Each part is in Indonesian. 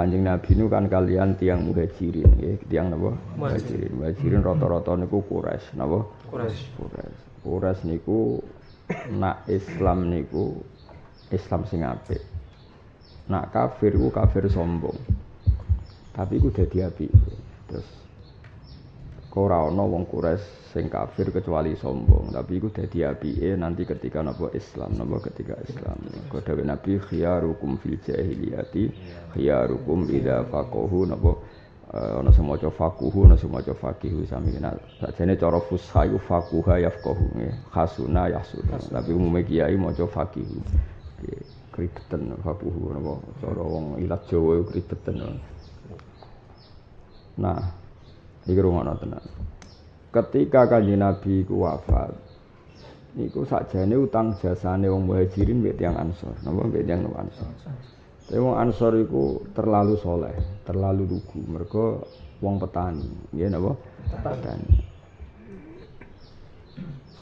Kanjeng Nabi nu kan kalian tiang muhajirin nggih, tiang napa? Muhajirin. Muhajirin rata-rata niku Quraisy, napa? Quraisy. Quraisy. Quraisy niku nak Islam niku Islam sing apik. Nak kafir ku kafir sombong. Tapi ku dadi apik. Terus kok ora ana wong Quraisy sing kafir kecuali sombong, tapi iku dadi apike nanti ketika napa Islam, napa ketika Islam. Kok dawuh Nabi khiyarukum fil jahiliyati khiyarukum idza faqahu napa eh, ana sing maca faquhu ana sing maca faqihu sami nah sajane cara fusha iku faquha yafqahu khasuna yahsuna tapi umume kiai maca faqihu Nggih, kribeten faquhu napa cara wong ilat Jawa kribeten nah iki rumono tenan ketika kanjeng Nabi ku wafat niku sakjane utang jasane wong muhajirin mbek tiyang ansor napa mbek tiyang ansor tapi wong ansor iku terlalu soleh terlalu lugu mergo wong petani nggih napa petani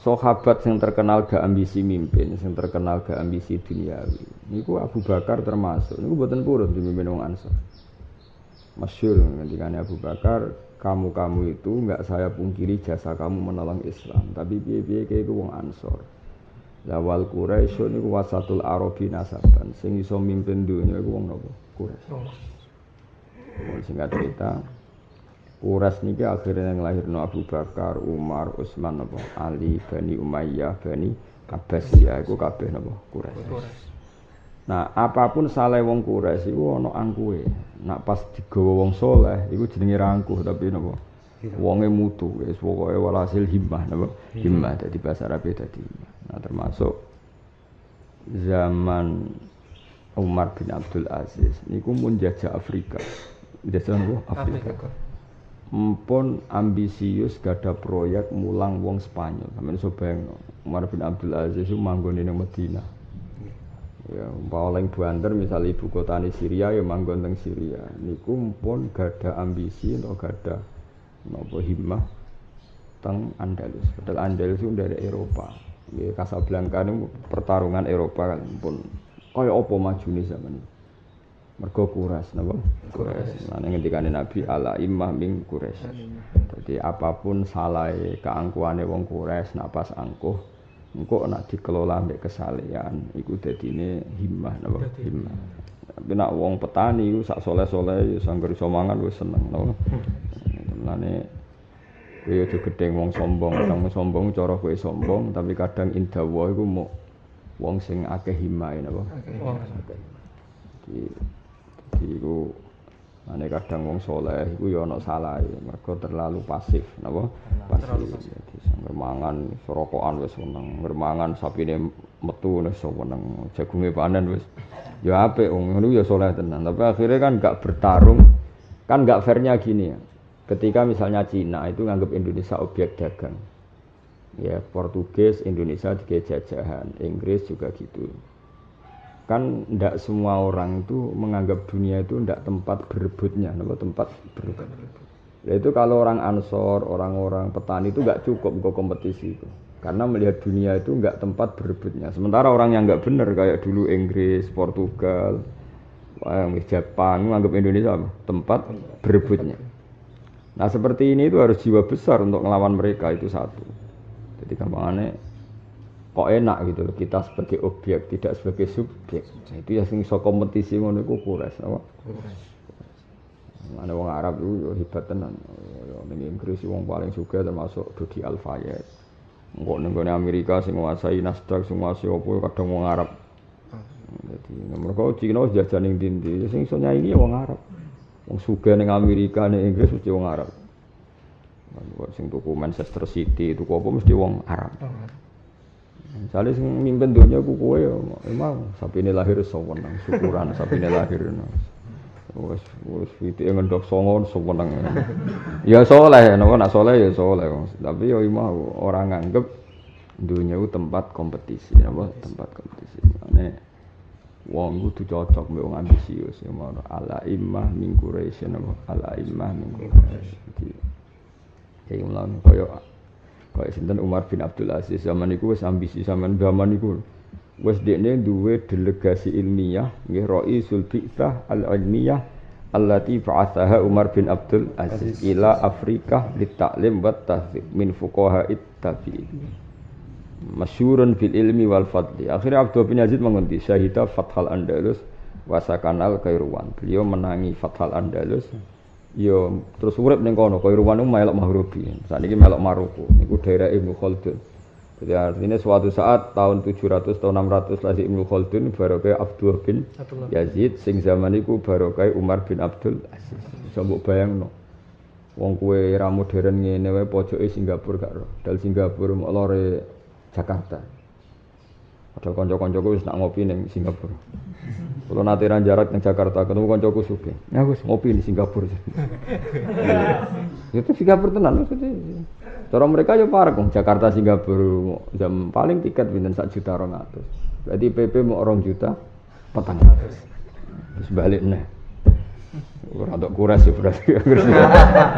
sahabat yang terkenal gak ambisi mimpin, yang terkenal gak ambisi duniawi. Niku Abu Bakar termasuk. Niku buatan purun dipimpin wong Ansor. Masyur ketika Abu Bakar, kamu-kamu itu nggak saya pungkiri jasa kamu menolong Islam, tapi piye-piye kayak itu wong Ansor. Lawal Quraisy niku wasatul Arabi nasaban, sing iso mimpin dunia iku wong napa? Quraisy. Wong singkat cerita, Quraisy niki akhirnya yang lahirno Abu Bakar, Umar, Utsman napa? Ali, Bani Umayyah, Bani Abbasiyah iku kabeh napa? Quraisy. Nah, apa pun saleh wong Quraisy iku ana angkuhe. Nak pas digawa wong soleh iku jenenge rangkuh tapi napa? Wonge mutu wis pokoke walhasil himmah napa? Himmah dadi bahasa Arab dadi. Nah, termasuk zaman Umar bin Abdul Aziz niku mun jajah Afrika. Jajah napa? Afrika. Afrika. Empun ambisius gada proyek mulang wong Spanyol. Sampeyan iso bayangno. Umar bin Abdul Aziz manggon ning Madinah. Ya, paling banter misal ibu kota di Syria ya manggon teng Syria. Niku pun gada ambisi atau gada napa himmah teng Andalus. Padahal Andalus itu dari Eropa. Ya, Casablanca ini pertarungan Eropa kan pun kaya apa majune zaman itu. Mergo Quraisy napa? Quraisy. Lan ngendikane Nabi ala immah min Quraisy. Jadi apa pun salah keangkuhane wong Quraisy nak pas angkuh engko nak dikelola mbek kesalehan iku dadine himmah napa himmah. Tapi nak wong petani iku sak soleh-soleh ya sangger iso mangan wis seneng napa. Mulane kowe aja gedeng wong sombong, kadang wong sombong cara kowe sombong tapi kadang indah wa iku mau wong sing akeh himmahe napa. Wong. Jadi, jadi iku ane kadang wong soleh iku ya ana salahe, mergo terlalu pasif, napa? Pasif. Jadi sangger mangan serokokan wis seneng, ngger mangan sapine metu wis seneng, jagunge panen wis ya apik wong ngono ya soleh tenan. Tapi akhirnya kan gak bertarung, kan gak fairnya gini ya. Ketika misalnya Cina itu nganggap Indonesia objek dagang. Ya, Portugis, Indonesia juga jajahan, Inggris juga gitu kan ndak semua orang itu menganggap dunia itu ndak tempat berebutnya, apa tempat berebut. Nah, itu kalau orang ansor, orang-orang petani itu nggak cukup ke kompetisi itu, karena melihat dunia itu nggak tempat berebutnya. Sementara orang yang nggak benar kayak dulu Inggris, Portugal, wah, Jepang menganggap Indonesia tempat berebutnya. Nah seperti ini itu harus jiwa besar untuk melawan mereka itu satu. Jadi gampangannya kok enak gitu loh kita sebagai objek tidak sebagai subjek. Itu ya sing iso kompetisi ngono iku kures apa? Ada wong Arab itu yo hebat tenan. Yo ning Inggris wong paling suka termasuk Dodi Al-Fayed. Engko ning Amerika sing nguasai Nasdaq sing nguasai opo kadang wong Arab. Jadi mereka Cina jajan ning ndi sing iso nyaingi ya wong Arab. Wong suga ning Amerika ning Inggris mesti wong Arab. Sing tuku Manchester City tuku apa mesti wong Arab Misalnya sing mimpin dunia ku kowe ya emang sapine lahir sewenang syukuran sapine lahir. Wes wes fiti ngendok songo sewenang. Ya soleh, napa nak soleh ya soleh. Tapi ya mau orang nganggep dunia itu tempat kompetisi, apa tempat kompetisi. Mane wong kudu cocok mbek ambisius ya mau ala imah min Quraisy napa ala imah min Quraisy. Jadi mulane koyo Kayak sinten Umar bin Abdul Aziz. Zaman itu wis ambisi zaman zaman itu wis dekne duwe delegasi ilmiah nggih Raisul Bi'tsah al ilmiyah allati ba'athaha Umar bin Abdul Aziz. Ila Afrika litaklim wa tahdzib min fuqaha'it tabi'in. Masyurun fil ilmi wal fadli. Akhirnya Abdul bin Aziz mengundi syahida Fathal Andalus wasakanal Kairuan. Beliau menangi Fathal Andalus yo terus urip ning kono Kairuan melok Mahrubi saat ini melok Maroko niku daerah Ibnu Khaldun jadi artinya suatu saat tahun 700 atau 600 lagi Ibnu Khaldun barokai Abdul bin Yazid sing zaman itu barokai Umar bin Abdul Aziz. Bisa mbok bayangno. Wong kue ra modern ngene wae pojoke Singapura gak ro. Dal Singapura mau lore Jakarta. Ada kanca-kancaku wis nak ngopi ning Singapura. Kalau nanti jarak ning Jakarta ketemu kancaku suge. Ya wis ngopi di Singapura. Itu Singapura tenan maksudnya. Cara mereka ya parah kong Jakarta Singapura jam paling tiket binten sak juta orang atus. Berarti PP mau orang juta petang atus. Terus balik nih. Rontok kuras ya berarti.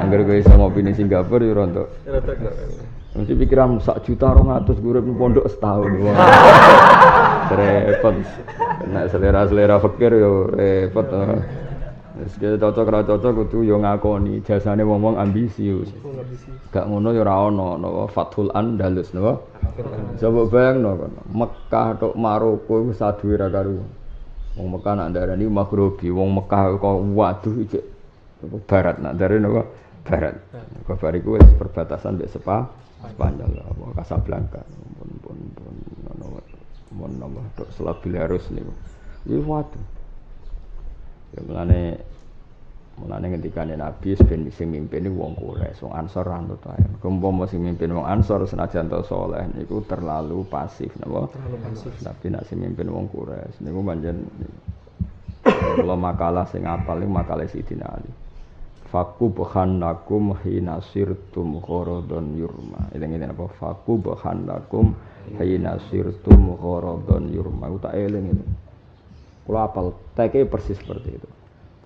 Angger gue bisa ngopi di Singapura ya rontok. Mesti pikiran sak juta orang atus gue pondok setahun. Repot. Nek selera-selera fakir yo repot. Wis cocok ra cocok kudu yo ngakoni jasane wong-wong ambisius. Gak ngono yo ora ana napa Fathul Andalus napa. Coba bayangno kono. Mekah tok Maroko iku saduwe ra. Wong Mekah nak darani makrubi, wong Mekah kok waduh barat nak darani napa barat. Kok bariku perbatasan mbek Sepa Spanyol apa Casablanca. Pun pun pun ngono. Mon napa tok Selabil harus niku. Iki waduh. Ya mulane mulane ngendikane Nabi ben sing mimpin iku wong Quraisy, wong Ansor anut ae. Kumpama sing mimpin wong Ansor senajan to saleh niku terlalu pasif napa? Terlalu pasif. Tapi nek sing mimpin wong Quraisy niku pancen kula makalah sing apal niku makalah Sidina Ali. Faku nakum hina sirtum ghorodon yurma. Itu ngene apa? Faku nakum hina sirtum ghorodon yurma. Tak eling itu. Kula apal teke persis seperti itu.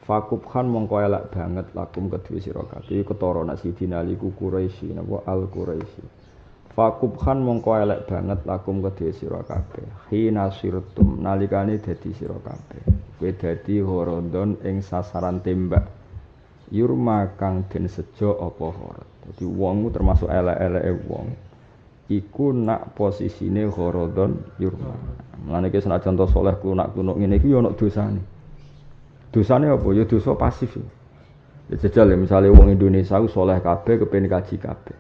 Fakubhan mongko elak banget lakum kedua sira kabeh ketara nak sidina liku Quraisy napa al Quraisy. Fakubhan mongko elek banget lakum kedua sira kabeh. Hina sirtum nalikane dadi sira kabeh. Kowe dadi horodon ing sasaran tembak. Yurma kang den sejo apa horot. Dadi termasuk elek-eleke wong. Iku nak posisine horodon yurma. Mulane iki senajan to saleh ku nak kuno ngene iki yo ana dosane. Dosane apa? Ya dosa pasif. Ya jajal ya misalnya wong Indonesia ku saleh kabeh kepen kaji kabeh.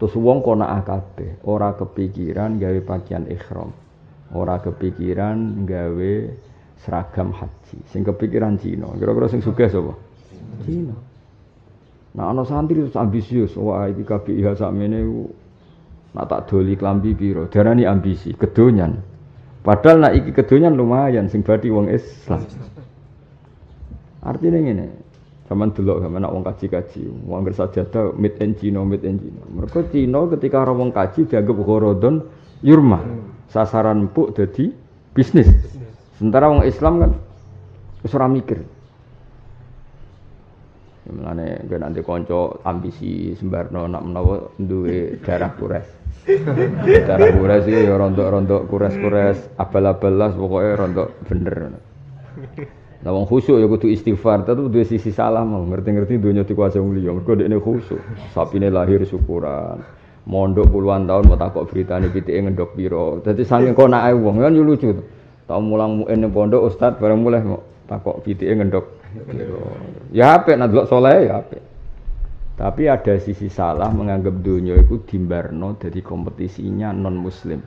Terus wong konak kabeh, ora kepikiran gawe pakaian ihram. Ora kepikiran gawe seragam haji. Sing kepikiran Cina. Kira-kira sing sugih sapa? Cina. Nah ana santri terus ambisius, wah iki kabeh iya sakmene nak tak doli klambi piro. Darani ambisi, kedonyan. Padahal nak iki kedonyan lumayan sing badi wong Islam. Artinya ngene, zaman dulu sama nak wong kaji-kaji, wong sajadah mid and Cina, mid and Cina. Mereka Cina ketika orang wong kaji dianggap horodon yurma, sasaran empuk jadi bisnis. Sementara wong Islam kan wis mikir. Mulane nanti konco ambisi sembarno nak menawa duwe darah kures. Darah kures iki ya rontok-rontok kures-kures abal-abal las pokoke rontok bener. Nah wong khusyuk ya kudu istighfar, tapi duwe sisi salah mau ngerti-ngerti dunya dikuasai wong liya. Mergo dekne khusyuk. Sapine lahir syukuran. Mondok puluhan tahun mau takok beritane pitike ngendok piro. Dadi saking konake wong kan yo lucu. Tau mulang muin pondok ustaz bareng mulai mau takok pitike ngendok. Ya apik nek delok ya apik. Tapi ada sisi salah menganggap dunia itu dimbarno dari kompetisinya non muslim.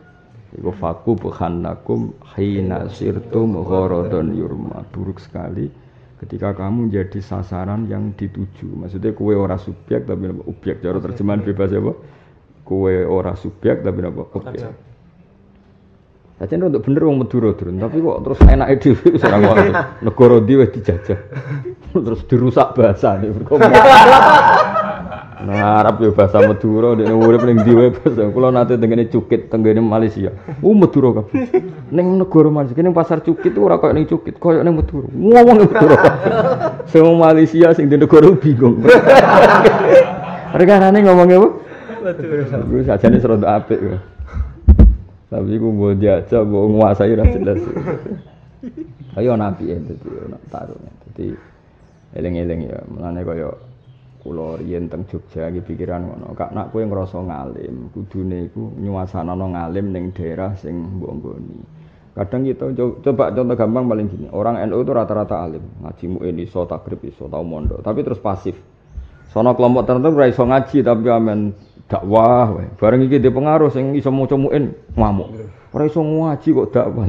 Iku faku bukhanakum hina sirtum ghorodon yurma. Buruk sekali ketika kamu jadi sasaran yang dituju. Maksudnya kue ora subjek tapi? Objek. Cara terjemahan bebas apa? Kue ora subjek tapi apa? Objek. Saja untuk bener wong Madura turun, tapi kok terus enak dhewe ora kok negara ndi dijajah. terus dirusak bahasa nih Nah, Arab yo bahasa Madura, dene urip ning ndi wae bahasa. Kula nate tengene cukit tenggene Malaysia. Uh Madura kabeh. Ning negara Malaysia ning pasar cukit ora koyo ning cukit, koyo ning Madura. Ngomong ning Madura. Sing Malaysia sing di negara bingung. Rekanane ngomong apa? Madura. Wis sajane serondo apik. Tapi ku mau diajak, mau nguasai ora jelas. Ayo nabi ya, jadi taruhnya. Jadi Eling-eling ya, mulane kaya kula riyen teng Jogja iki pikiran ngono. Kak nak kowe ngrasa ngalim, kudune iku nyuasanana ngalim ning daerah sing mbok Kadang kita coba contoh gampang paling gini, orang NU itu rata-rata alim, ngaji muin iso, takrib iso, tau mondok, tapi terus pasif. Sono kelompok tertentu ora ngaji tapi amen dakwah wae. Bareng iki pengaruh sing iso maca muin ngamuk. Ora iso ngaji kok dakwah.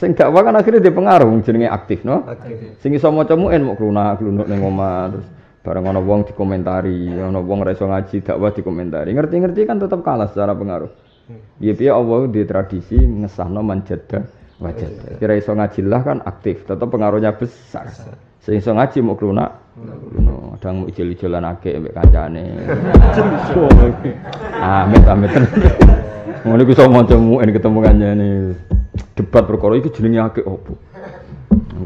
sing dakwah kan akhirnya dia pengaruh jenenge aktif no. Aktif. Sing iso maca muin mau klunak klunuk ning omah terus bareng ana wong dikomentari, ana wong ora iso ngaji dakwah dikomentari. Ngerti-ngerti kan tetap kalah secara pengaruh. Iya piye Allah di tradisi ngesahno manjada wajad. Kira iso ngaji lah kan aktif, tetap pengaruhnya besar. Sing iso ngaji mau klunak, kadang mau ijil-ijilan akeh mbek kancane. Amit amit. Ngono iku iso maca muin ketemu kancane. Debat perkara iki jenenge akeh opo?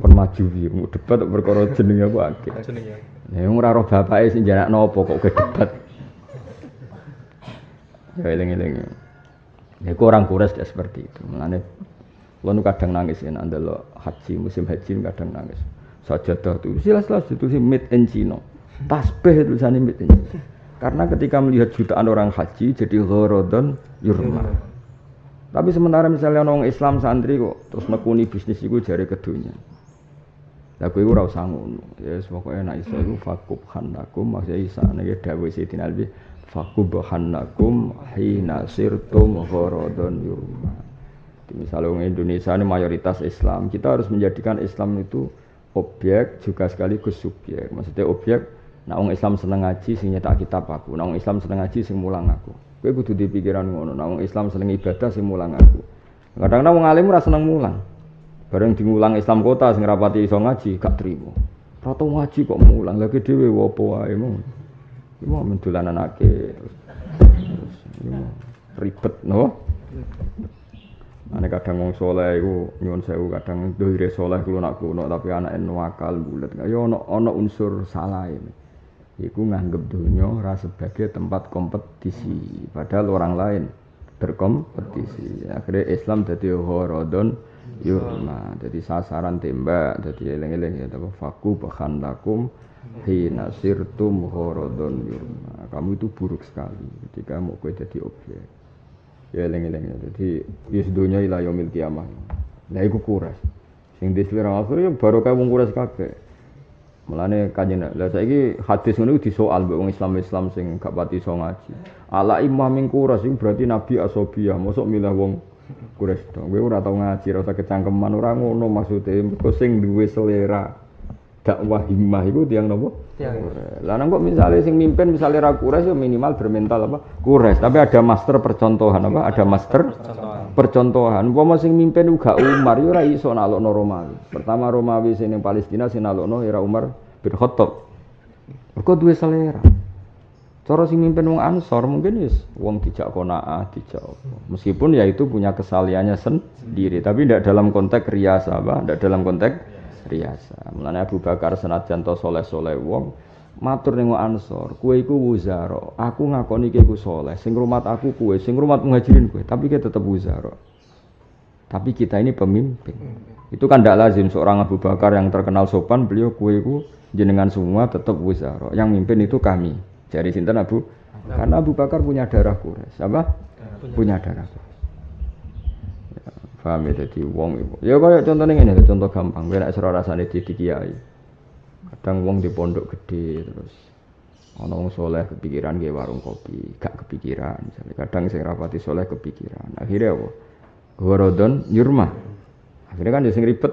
Kon maju piye? Debat perkara jenenge aku akeh. Jenenge. Ya ora roh bapake sing janakno apa kok ke debat. Ya eling-eling. Ya orang kures tidak seperti itu. Mengenai Lalu kadang nangis ya, anda lo haji musim haji kadang nangis. Sajadah itu jelas-jelas itu sih made in China. Tasbih tulisannya made in China. Karena ketika melihat jutaan orang haji jadi ghorodon yurma. Tapi sementara misalnya orang Islam santri kok terus nekuni bisnis itu jari kedunya. Lah kowe ora usah ngono. Ya pokoke nek iso iku fakub hanakum maksudnya isa nek dawuh Sayyidina Ali fakubahannakum hina sirtum gharadun yurma. Misalnya orang Indonesia ini mayoritas Islam, kita harus menjadikan Islam itu objek juga sekaligus subjek. Maksudnya objek, nah orang Islam seneng ngaji sing nyetak kitab aku, nah orang Islam seneng ngaji sing mulang aku. Kowe kudu di pikiran ngono, nah orang Islam seneng ibadah sing mulang aku. Kadang-kadang wong alim ora seneng mulang. Bareng dimulang Islam kota sing rapati iso ngaji gak trimo. Rata ngaji kok mulang lagi dhewe opo wae mau. Iki mau mendolananake. Ribet no. Ane kadang wong soleh iku nyuwun sewu kadang dohire soleh kulo nak kuno tapi anake nuwakal bulet. Ya ono ono unsur salah ini. Iku nganggep dunia ora sebagai tempat kompetisi padahal orang lain berkompetisi. Akhirnya Islam jadi horodon yurma. Jadi sasaran tembak jadi eleng-eleng ya tapi faku bahan lakum hina sirtum horodon yurma. Kamu itu buruk sekali ketika mau kue jadi objek. Ya eleng-eleng ya. Jadi is dunia ila yomil kiamah. Nah itu kuras sing diswira akhir ya baru wong kuras kabeh Mulane kanjeng lah saiki hadis ngono disoal mbek wong Islam-Islam sing gak pati iso ngaji. Ala imam ming kuras sing berarti nabi asobiyah, mosok milah wong kuras to. Kowe ora tau ngaji, ora usah kecangkeman, ora ngono maksude. Mergo sing duwe selera dakwah himmah itu tiang nopo? Tiang. Lah nang kok misalnya sing mimpin misalnya ra kures ya minimal bermental apa? Kures, tapi ada master percontohan apa? Ada master percontohan. Umpama sing mimpin uga Umar ya ora iso nalokno Romawi. Pertama Romawi sing ning Palestina sing nalokno era Umar bin Khattab. Mergo duwe selera. Cara sing mimpin wong Ansor mungkin wis wong dijak konaah, dijak Meskipun ya itu punya kesaliannya sendiri, tapi tidak dalam konteks riasa apa? Tidak dalam konteks riasa. Mulane Abu Bakar senajan to soleh-soleh wong matur ning Ansor, kowe iku wuzara. Aku ngakoni kowe iku soleh. Sing rumat aku kowe, sing rumat muhajirin kowe, tapi kowe tetep wuzara. Tapi kita ini pemimpin. Itu kan tidak lazim seorang Abu Bakar yang terkenal sopan, beliau kue ku jenengan semua tetap wuzara. Yang mimpin itu kami. Jadi sinten Abu? Karena Abu Bakar punya darah kures. Apa? Punya darah kures. Paham ya jadi wong ibu. Ya kayak contohnya ini, contoh gampang. Gue nak serah rasanya di kiai. Kadang wong di pondok gede terus ana wong soleh kepikiran gue warung kopi, gak kepikiran. Misalnya kadang sing rapati soleh kepikiran. Akhirnya apa? Gorodon nyurma. Akhirnya kan jadi ribet.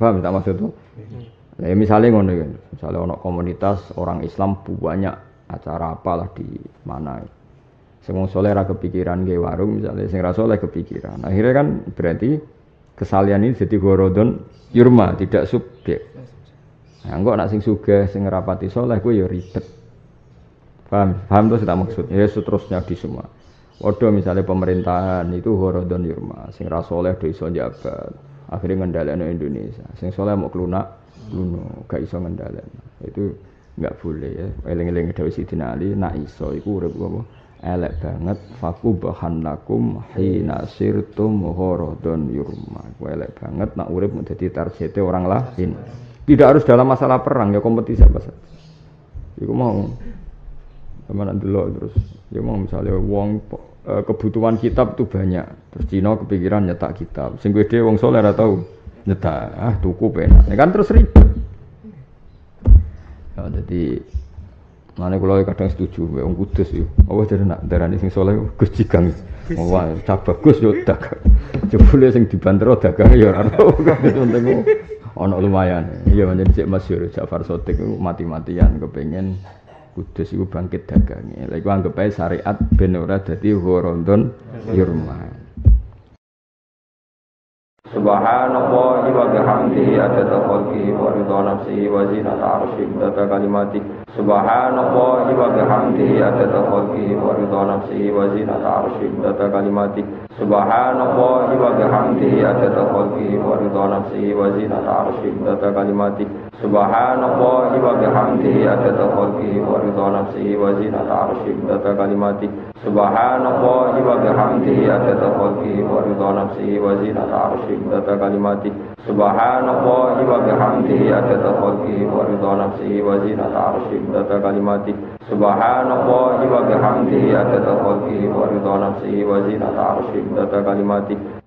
Paham tak maksud tuh? Ya misalnya ngono kan. Misalnya ono komunitas orang Islam banyak acara apalah di mana. Semua soleh ra kepikiran gay warung misalnya, sing ra soleh kepikiran. Akhirnya kan berarti kesalian ini jadi gorodon yurma, tidak subjek. Nah, enggak nak sing suge, sing rapati soleh, gue ya ribet. Paham? Paham tuh tidak maksud? Ya seterusnya di semua. Waduh misalnya pemerintahan itu gorodon yurma, sing ra soleh do iso jabat. Akhirnya ngendaleno Indonesia. Sing soleh mau kelunak, luno, gak iso ngendaleno. Itu enggak boleh ya. Eling-eling Dewi Sidina Ali, nak iso, iku urip apa? elek banget faku bahan lakum hina sirtum horodon yurma elek banget nak urip menjadi tarjete orang lain Tidak harus dalam masalah perang ya kompetisi apa saja. Iku mau. Mana dulu terus ya mau misalnya uang eh, kebutuhan kitab tuh banyak. Terus Cina kepikiran nyetak kitab. Sing gede wong soleh ora tahu nyetak ah tuku penak. Ya kan terus ribet. Ya jadi mana kalau kadang setuju wong kudus yo apa jadi nak darani sing soleh? Gus Jigang. Wah cah bagus yo dagang. Jebule sing dibantero dagang ya ora penting ono lumayan. Iya menjadi cek masyhur Ja'far Sotik mati-matian. Kepengen Kudus iku bangkit dagange. Lha iku anggap ae syariat ben ora dadi horondon yurma. Subhanallah wa bihamdihi adada khalqihi wa ridha nafsihi wa zinata arsyihi wa kalimati. Subhanallah wa bihamdihi adada khalqihi wa ridha nafsihi wa zinata arsyihi wa kalimati. Subhanallah wa bihamdihi adada khalqihi wa ridha nafsihi wa zinata arsyihi wa kalimati Subhanallah wa bihamdihi adada khalqihi wa ridha nafsihi wa zinata arsyihi wa kalimati Subhanallah wa bihamdihi adada khalqihi wa ridha nafsihi wa zinata arsyihi wa kalimati Subhanallah wa bihamdihi adada khalqihi wa ridha nafsihi wa zinata arsyihi wa kalimati Subhanallah wa